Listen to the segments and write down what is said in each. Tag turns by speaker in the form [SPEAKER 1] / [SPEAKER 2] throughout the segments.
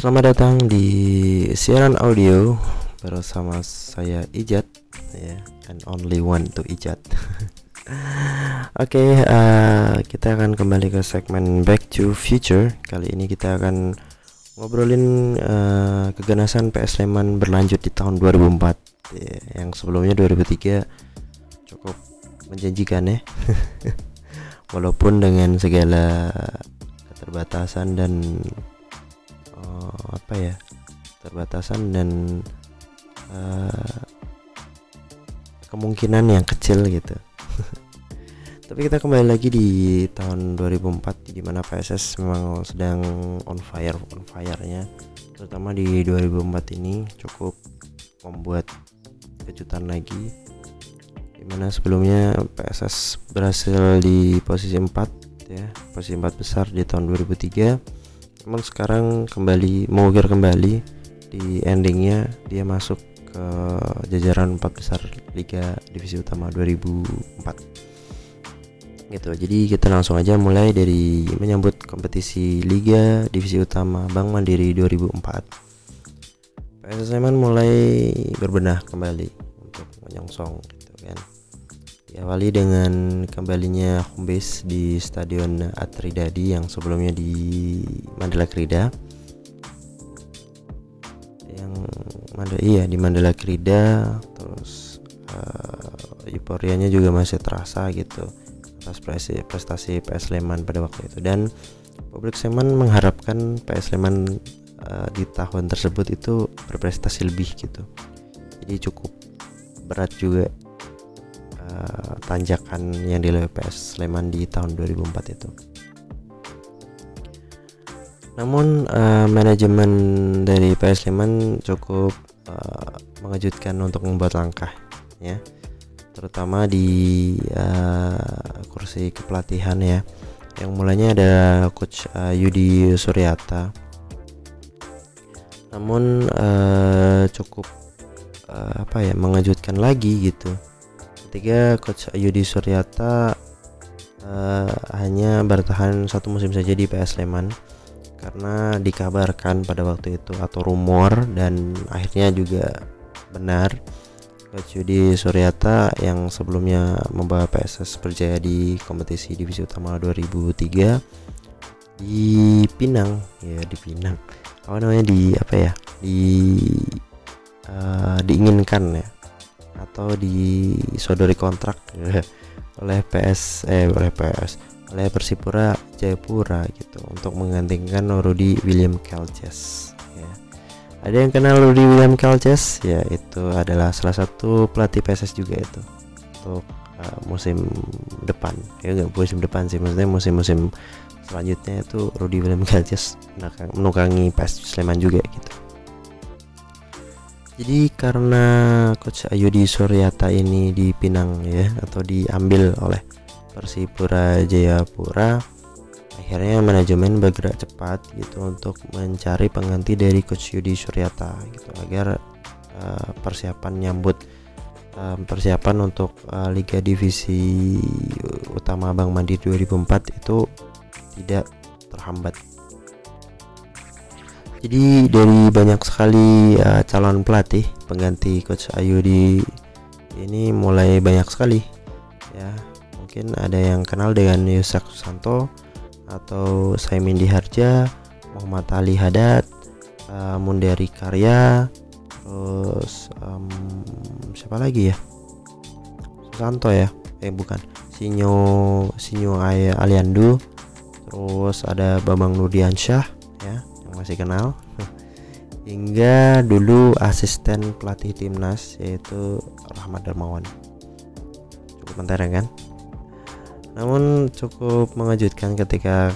[SPEAKER 1] Selamat datang di siaran audio bersama saya Ijat ya and only one to Ijat. Oke, okay, uh, eh, kita akan kembali ke segmen Back to Future. Kali ini kita akan ngobrolin uh, keganasan PS Sleman berlanjut di tahun 2004 ya, yang sebelumnya 2003 cukup menjanjikan ya. Walaupun dengan segala keterbatasan dan uh, apa ya terbatasan dan uh, kemungkinan yang kecil gitu. Tapi kita kembali lagi di tahun 2004 di mana PSS memang sedang on fire on fire-nya. Terutama di 2004 ini cukup membuat kejutan lagi. Di mana sebelumnya PSS berhasil di posisi 4 ya posisi 4 besar di tahun 2003 cuman sekarang kembali mengukir kembali di endingnya dia masuk ke jajaran empat besar Liga Divisi Utama 2004 gitu jadi kita langsung aja mulai dari menyambut kompetisi Liga Divisi Utama Bank Mandiri 2004 PSS Sleman mulai berbenah kembali untuk menyongsong gitu kan Diawali dengan kembalinya home base di Stadion Atridadi yang sebelumnya di Mandala Krida. Yang Mandala iya di Mandala Krida terus uh, euforianya juga masih terasa gitu atas prestasi, PS Sleman pada waktu itu dan publik Sleman mengharapkan PS Sleman uh, di tahun tersebut itu berprestasi lebih gitu. Jadi cukup berat juga uh, tanjakan yang dilalui PS Sleman di tahun 2004 itu. Namun uh, manajemen dari PS Sleman cukup uh, mengejutkan untuk membuat langkah ya. Terutama di uh, kursi kepelatihan ya. Yang mulanya ada coach uh, Yudi Suryata. Namun uh, cukup uh, apa ya mengejutkan lagi gitu ketiga coach Ayudi Suryata uh, hanya bertahan satu musim saja di PS Sleman karena dikabarkan pada waktu itu atau rumor dan akhirnya juga benar Coach Yudi Suryata yang sebelumnya membawa PSS berjaya di kompetisi divisi utama 2003 di Pinang. Ya di Pinang. Apa namanya? Di apa ya? Di uh, diinginkan ya atau disodori kontrak oleh PS eh oleh PS oleh Persipura Jayapura gitu untuk menggantikan Rudy William Kelces ya. Ada yang kenal Rudy William Kelces ya itu adalah salah satu pelatih PSS juga itu untuk uh, musim depan. Ya enggak musim depan sih maksudnya musim-musim selanjutnya itu Rudy William Kelces menukangi PS Sleman juga gitu jadi karena coach Ayudi Suryata ini dipinang ya atau diambil oleh Persipura Jayapura akhirnya manajemen bergerak cepat gitu untuk mencari pengganti dari coach Yudi Suryata gitu agar uh, persiapan nyambut uh, persiapan untuk uh, Liga Divisi Utama Bank Mandiri 2004 itu tidak terhambat jadi dari banyak sekali uh, calon pelatih pengganti coach Ayu di ini mulai banyak sekali. Ya mungkin ada yang kenal dengan Yusak Susanto atau Saimin Diharja Muhammad Ali Haddad uh, Mundari Karya terus um, siapa lagi ya? Susanto ya? Eh bukan. Sinyo Sinyo Aliandu. Terus ada Bambang Nurdiansyah masih kenal. Hingga dulu asisten pelatih timnas yaitu Rahmat Darmawan. Cukup mentereng kan? Namun cukup mengejutkan ketika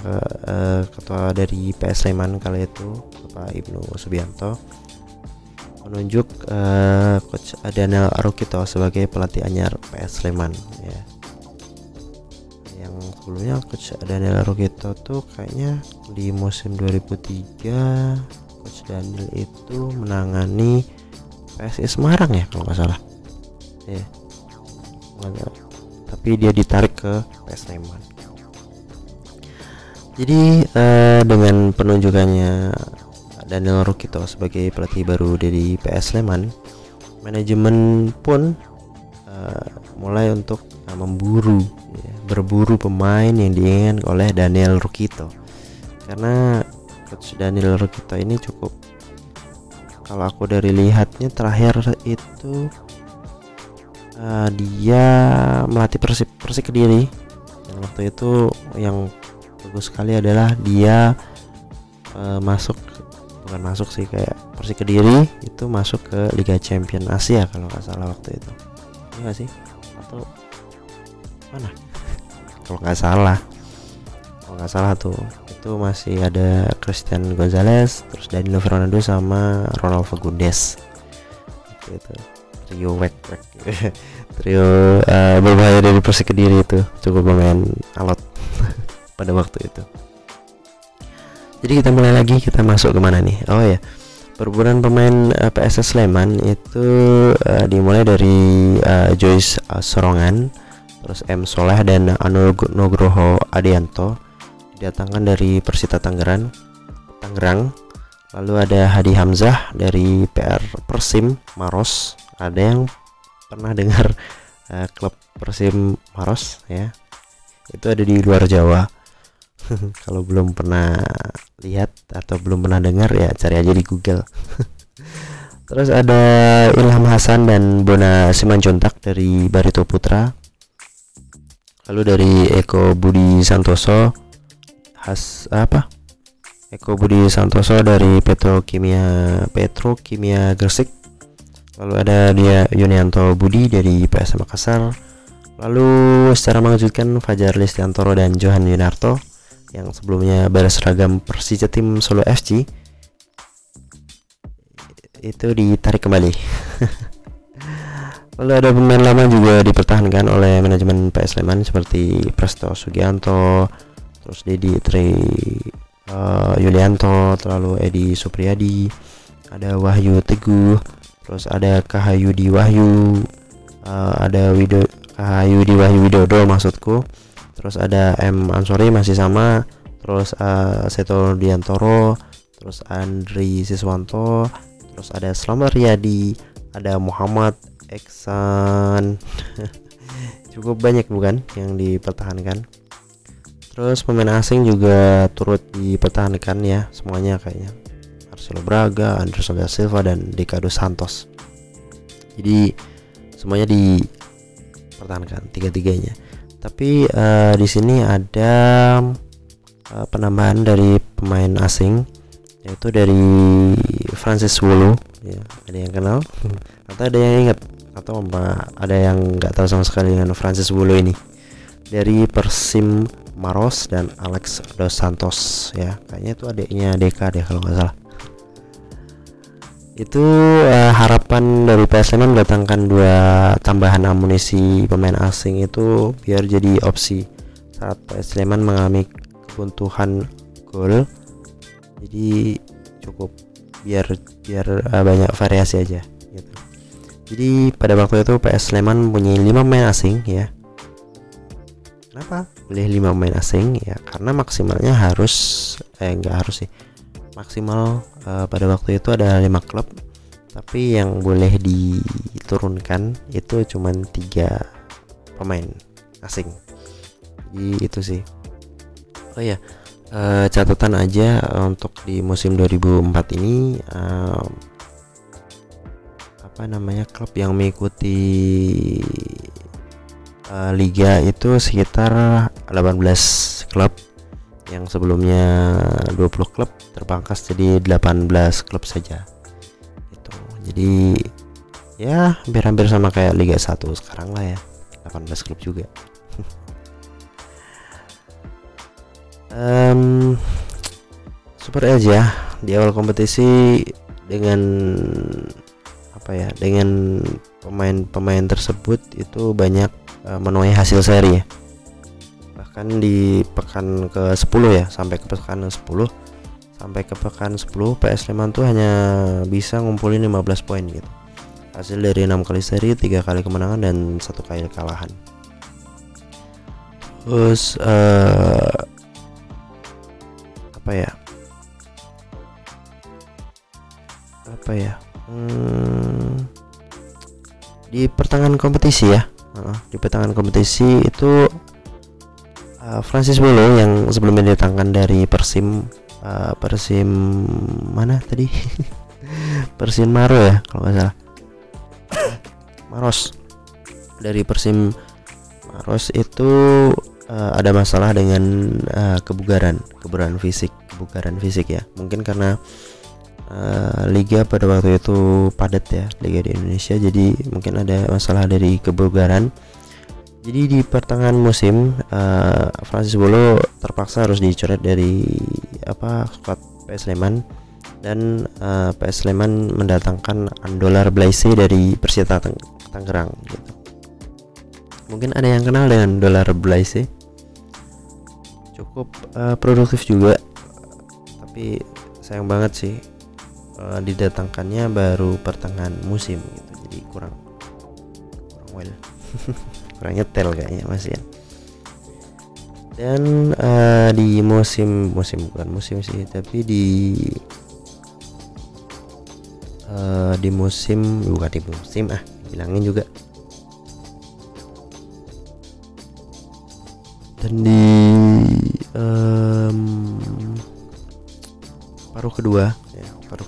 [SPEAKER 1] uh, ketua dari PS Sleman kala itu Bapak Ibnu Subianto menunjuk uh, coach Daniel Arukito sebagai pelatih anyar PS Sleman ya sebelumnya coach Daniel Rogito tuh kayaknya di musim 2003 coach Daniel itu menangani PSIS Semarang ya kalau nggak salah. Ya tapi dia ditarik ke PS Sleman. Jadi uh, dengan penunjukannya Daniel Rukito sebagai pelatih baru dari PS Sleman manajemen pun uh, mulai untuk uh, memburu ya, berburu pemain yang diinginkan oleh Daniel Rukito. Karena coach Daniel Rukito ini cukup kalau aku dari lihatnya terakhir itu uh, dia melatih Persib Persik Kediri. Dan waktu itu yang bagus sekali adalah dia uh, masuk bukan masuk sih kayak Persik Kediri itu masuk ke Liga Champion Asia kalau nggak salah waktu itu. Iya gak sih? Atau mana kalau nggak salah. Kalau nggak salah tuh itu masih ada Christian Gonzalez terus Danilo Fernando sama Ronald Fagundes itu trio wek wek. Trio uh, berbahaya dari Persik Kediri itu. Cukup lumayan alot pada waktu itu. Jadi kita mulai lagi kita masuk ke mana nih? Oh ya perburuan pemain uh, eh, PSS Sleman itu uh, dimulai dari uh, Joyce uh, Sorongan terus M. Soleh dan Anu Nugroho Adianto didatangkan dari Persita Tangerang Tangerang. Lalu ada Hadi Hamzah dari PR Persim Maros. Ada yang pernah dengar uh, klub Persim Maros ya. Itu ada di luar Jawa. Kalau belum pernah lihat atau belum pernah dengar ya cari aja di Google. Terus ada Ilham Hasan dan Bona Simanjuntak dari Barito Putra lalu dari Eko Budi Santoso Has apa? Eko Budi Santoso dari Petrokimia Petrokimia Gresik. Lalu ada dia Yunianto Budi dari PS Makassar. Lalu secara mengejutkan Fajar Listiantoro dan Johan Yunarto yang sebelumnya berseragam Persija tim Solo FC itu ditarik kembali. Lalu ada pemain lama juga dipertahankan oleh manajemen PS Sleman seperti Presto Sugianto, terus Dedi Tri uh, Yulianto, terlalu Edi Supriyadi, ada Wahyu Teguh, terus ada Kahayudi Wahyu, uh, ada Wido Kahayudi Wahyu Widodo maksudku terus ada M. Ansori masih sama terus uh, Seto Diantoro terus Andri Siswanto terus ada Selamat Riyadi ada Muhammad Eksan cukup banyak bukan yang dipertahankan. Terus pemain asing juga turut dipertahankan ya semuanya kayaknya. Marcelo Braga, Anderson da Silva dan Ricardo Santos. Jadi semuanya dipertahankan tiga-tiganya. Tapi uh, di sini ada uh, penambahan dari pemain asing yaitu dari Francis Wulu. Ya ada yang kenal? Atau ada yang ingat atau ada yang nggak tahu sama sekali dengan Francis Wulu ini. Dari Persim Maros dan Alex dos Santos ya. Kayaknya itu adiknya Deka deh kalau nggak salah. Itu uh, harapan dari PSM mendatangkan dua tambahan amunisi pemain asing itu biar jadi opsi. Saat PS Sleman mengalami kebuntuhan gol jadi cukup biar biar uh, banyak variasi aja jadi pada waktu itu PS Sleman mempunyai lima pemain asing ya. Kenapa boleh lima pemain asing? Ya karena maksimalnya harus eh enggak harus sih. Maksimal uh, pada waktu itu ada lima klub. Tapi yang boleh diturunkan itu cuma tiga pemain asing. Jadi itu sih. Oh ya uh, catatan aja untuk di musim 2004 ini uh, apa namanya klub yang mengikuti uh, liga itu sekitar 18 klub. Yang sebelumnya 20 klub terpangkas jadi 18 klub saja. Itu jadi ya hampir-hampir sama kayak Liga 1 sekarang lah ya. 18 klub juga. Um, Super Edge ya di awal kompetisi dengan apa ya dengan pemain-pemain tersebut itu banyak uh, menuai hasil seri ya. Bahkan di pekan ke 10 ya sampai ke pekan ke 10 sampai ke pekan 10 PS Sleman tuh hanya bisa ngumpulin 15 poin gitu. Hasil dari enam kali seri tiga kali kemenangan dan satu kali kekalahan. Terus uh, apa ya? Apa ya hmm, di pertengahan kompetisi ya? Di pertengahan kompetisi itu uh, Francis Bolo yang sebelumnya datangkan dari Persim uh, Persim mana tadi? Persim Maro ya kalau nggak salah. Maros. Dari Persim Maros itu uh, ada masalah dengan uh, kebugaran kebugaran fisik kebugaran fisik ya. Mungkin karena liga pada waktu itu padat ya liga di Indonesia jadi mungkin ada masalah dari kebugaran jadi di pertengahan musim uh, Francis Bolo terpaksa harus dicoret dari apa squad PS Sleman dan uh, PS Sleman mendatangkan Andolar Blaise dari Persita Tang Tangerang gitu. Mungkin ada yang kenal dengan Dolar Blaise. Cukup uh, produktif juga. Tapi sayang banget sih uh, didatangkannya baru pertengahan musim gitu. Jadi kurang kurang well. kurang nyetel kayaknya masih ya dan uh, di musim musim bukan musim sih tapi di uh, di musim bukan di musim ah bilangin juga dan di um, paruh kedua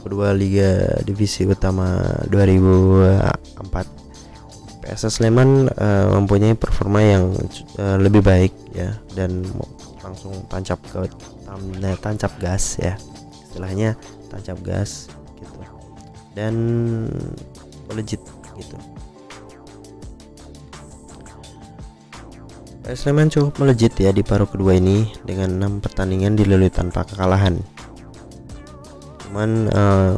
[SPEAKER 1] kedua Liga Divisi Utama 2004 PSS Sleman uh, mempunyai performa yang uh, lebih baik ya dan langsung tancap ke tam, tancap gas ya. Istilahnya tancap gas gitu. Dan melejit gitu. PS Sleman cukup melejit ya di paruh kedua ini dengan 6 pertandingan dilalui tanpa kekalahan cuman uh,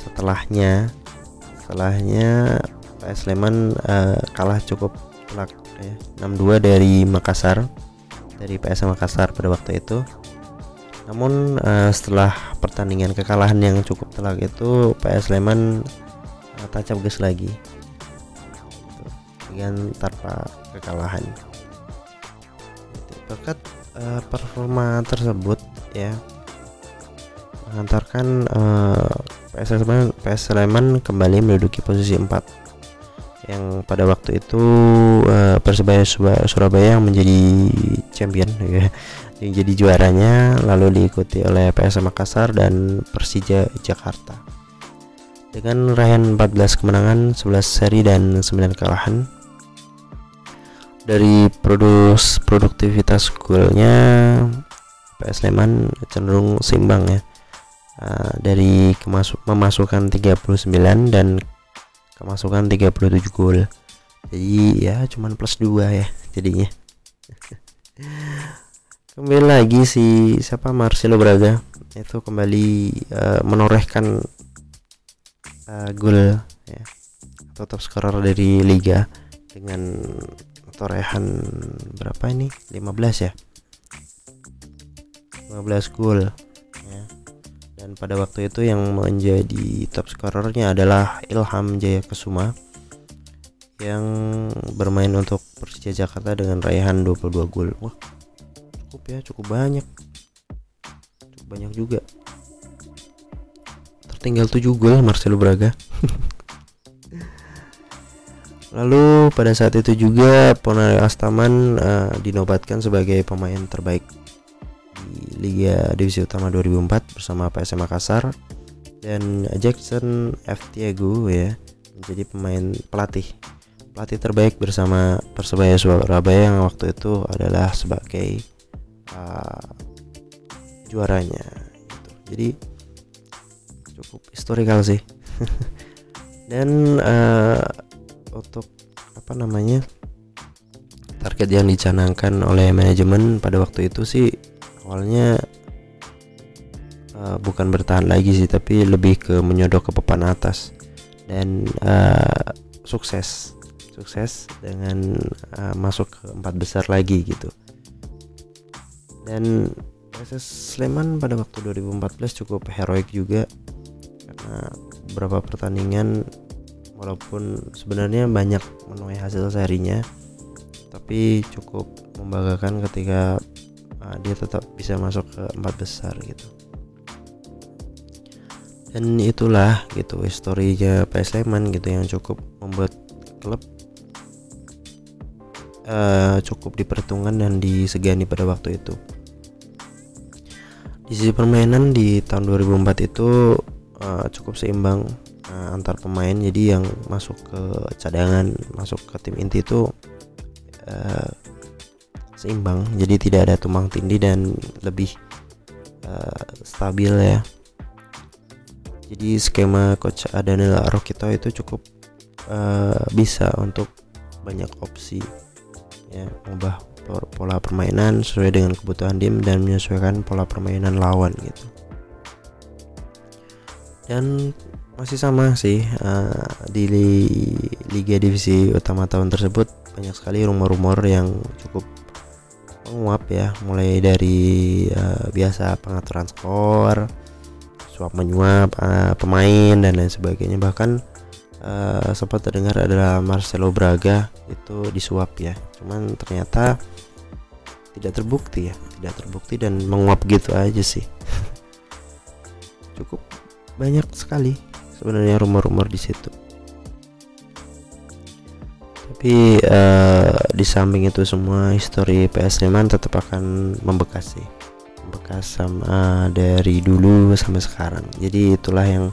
[SPEAKER 1] setelahnya. Setelahnya PS Sleman uh, kalah cukup telak ya 6-2 dari Makassar dari PS Makassar pada waktu itu. Namun uh, setelah pertandingan kekalahan yang cukup telak itu PS Sleman uh, tancap gas lagi. Dengan tanpa kekalahan. Berkat uh, performa tersebut ya mengantarkan uh, PS Sleman, PS Sleman kembali menduduki posisi 4 yang pada waktu itu uh, Persebaya Surabaya yang menjadi champion ya. Yang jadi juaranya lalu diikuti oleh PS Makassar dan Persija Jakarta. Dengan raihan 14 kemenangan 11 seri dan 9 kekalahan dari produs produktivitas golnya PS Sleman cenderung seimbang ya uh, dari kemasuk memasukkan 39 dan kemasukan 37 gol. Jadi ya cuman plus 2 ya jadinya. Kembali lagi si siapa Marcelo Braga. Itu kembali uh, menorehkan uh, gol ya. Atau top scorer dari liga dengan torehan berapa ini? 15 ya? 15 gol. Dan pada waktu itu yang menjadi top scorernya adalah Ilham Jaya Kesuma yang bermain untuk Persija Jakarta dengan raihan 22 gol. Wah cukup ya cukup banyak. Cukup banyak juga. Tertinggal 7 gol Marcelo Braga. Lalu pada saat itu juga Ponario Astaman uh, dinobatkan sebagai pemain terbaik Liga Divisi Utama 2004 bersama PSM Makassar dan Jackson F. Tiago ya menjadi pemain pelatih pelatih terbaik bersama Persebaya Surabaya yang waktu itu adalah sebagai uh, juaranya gitu. Jadi cukup historical sih. dan uh, untuk apa namanya target yang dicanangkan oleh manajemen pada waktu itu sih awalnya uh, bukan bertahan lagi sih tapi lebih ke menyodok ke papan atas. Dan uh, sukses. Sukses dengan uh, masuk ke empat besar lagi gitu. Dan PSS Sleman pada waktu 2014 cukup heroik juga. Karena beberapa pertandingan walaupun sebenarnya banyak menuai hasil serinya tapi cukup membanggakan ketika uh, dia tetap bisa masuk ke empat besar gitu. Dan itulah gitu historinya PS Sleman gitu yang cukup membuat klub uh, cukup diperhitungkan dan disegani pada waktu itu. Di sisi permainan di tahun 2004 itu uh, cukup seimbang uh, antar pemain. Jadi yang masuk ke cadangan masuk ke tim inti itu uh, seimbang. Jadi tidak ada tumpang tindih dan lebih uh, stabil ya. Jadi skema coach Adanil Rokito itu cukup uh, bisa untuk banyak opsi ya. Mengubah pola permainan sesuai dengan kebutuhan tim dan menyesuaikan pola permainan lawan gitu. Dan masih sama sih uh, di liga divisi utama tahun tersebut banyak sekali rumor-rumor yang cukup menguap ya mulai dari uh, biasa pengaturan skor suap menyuap uh, pemain dan lain sebagainya. Bahkan uh, sempat terdengar adalah Marcelo Braga itu disuap ya. Cuman ternyata tidak terbukti ya tidak terbukti dan menguap gitu aja sih. Cukup banyak sekali sebenarnya rumor-rumor di situ tapi uh, di samping itu semua histori PS Sleman tetap akan membekas sih membekas sama dari dulu sampai sekarang. Jadi itulah yang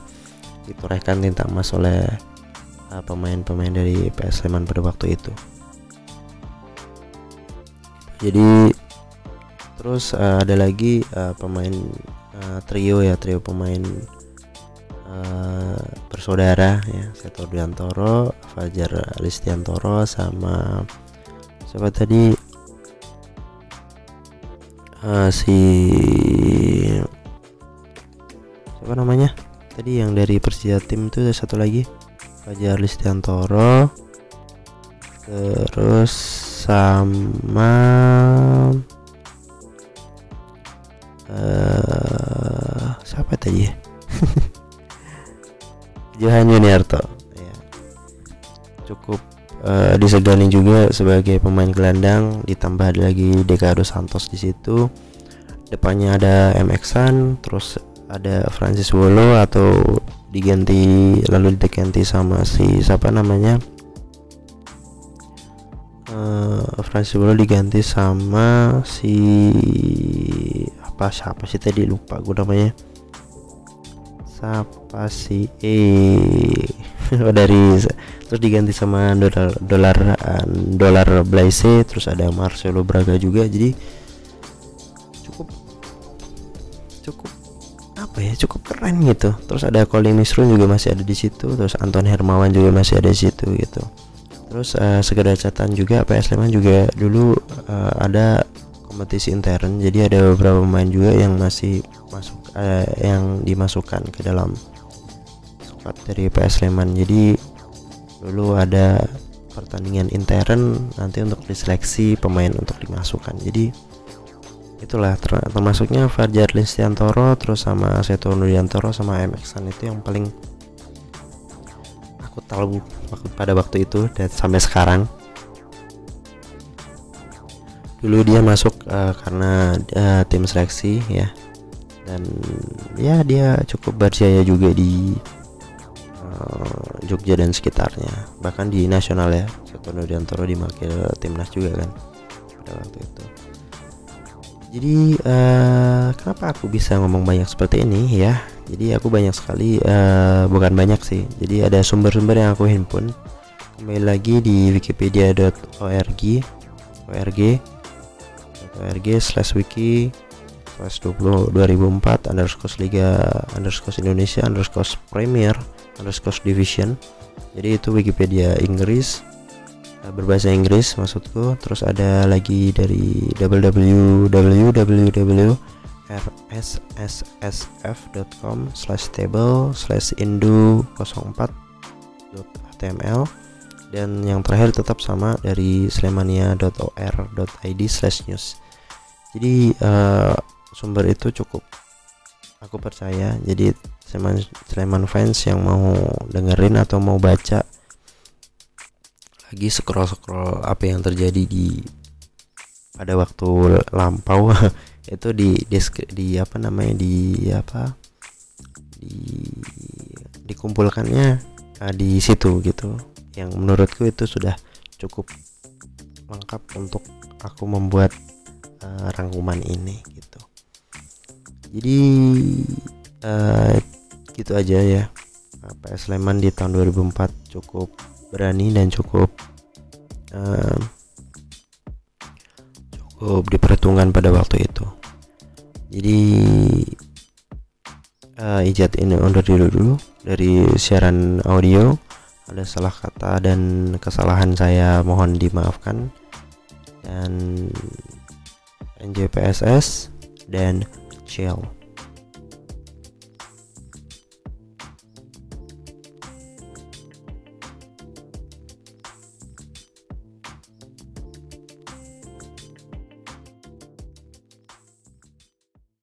[SPEAKER 1] ditorehkan tinta emas oleh pemain pemain-pemain dari PS Sleman pada waktu itu. Jadi terus uh, ada lagi uh, pemain uh, trio ya trio pemain uh, bersaudara ya Seto Diantoro Fajar Listiantoro sama siapa tadi? Uh, si siapa namanya? Tadi yang dari Persija tim itu satu lagi Fajar Listiantoro. Terus sama uh, siapa tadi ya Johan Yuniarto ya. cukup uh, disegani juga sebagai pemain gelandang ditambah lagi Dekado Santos di situ. Depannya ada MX San terus ada Francis Wolo atau diganti lalu diganti sama si siapa namanya? Uh, Francis Wolo diganti sama si apa siapa sih tadi lupa gue namanya siapa sih? Eh oh, dari terus diganti sama dolar dolar dolar Blaise terus ada Marcelo Braga juga jadi cukup cukup apa ya cukup keren gitu. Terus ada Colin Misrun juga masih ada di situ terus Anton Hermawan juga masih ada di situ gitu. Terus uh, sekedar catatan juga PS Sleman juga dulu uh, ada kompetisi intern jadi ada beberapa pemain juga yang masih masuk uh, yang dimasukkan ke dalam squad dari PS Sleman. Jadi dulu ada pertandingan intern nanti untuk diseleksi pemain untuk dimasukkan. Jadi itulah termasuknya Fajar Listiantoro terus sama Seto Nuriantoro sama MX itu yang paling aku tahu pada waktu itu dan sampai sekarang. Dulu dia masuk uh, karena uh, tim seleksi ya dan ya dia cukup berjaya juga di uh, Jogja dan sekitarnya. Bahkan di nasional ya Seto Nuriantoro dimakil timnas juga kan pada waktu itu. Jadi uh, kenapa aku bisa ngomong banyak seperti ini ya? Jadi aku banyak sekali uh, bukan banyak sih. Jadi ada sumber-sumber yang aku himpun. Kembali lagi di wikipedia.org org org slash wiki slash 20, 2004 underscore liga underscore Indonesia underscore premier underscore division. Jadi itu wikipedia Inggris Eh, berbahasa Inggris maksudku. Terus ada lagi dari www.rssf.com slash table slash indu 04.html dan yang terakhir tetap sama dari slemania.or.id slash news. Jadi uh, sumber itu cukup. Aku percaya. Jadi Sleman, Sleman fans yang mau dengerin atau mau baca lagi scroll scroll apa yang terjadi di pada waktu lampau itu di di, di apa namanya di apa di dikumpulkannya uh, di situ gitu. Yang menurutku itu sudah cukup lengkap untuk aku membuat uh, rangkuman ini gitu jadi uh, gitu aja ya. PS Sleman di tahun 2004 cukup berani dan cukup uh, cukup diperhitungkan pada waktu itu. Jadi uh, ijat ini undur dulu dulu dari siaran audio. Ada salah kata dan kesalahan saya mohon dimaafkan. Dan enjoy PSS dan 城。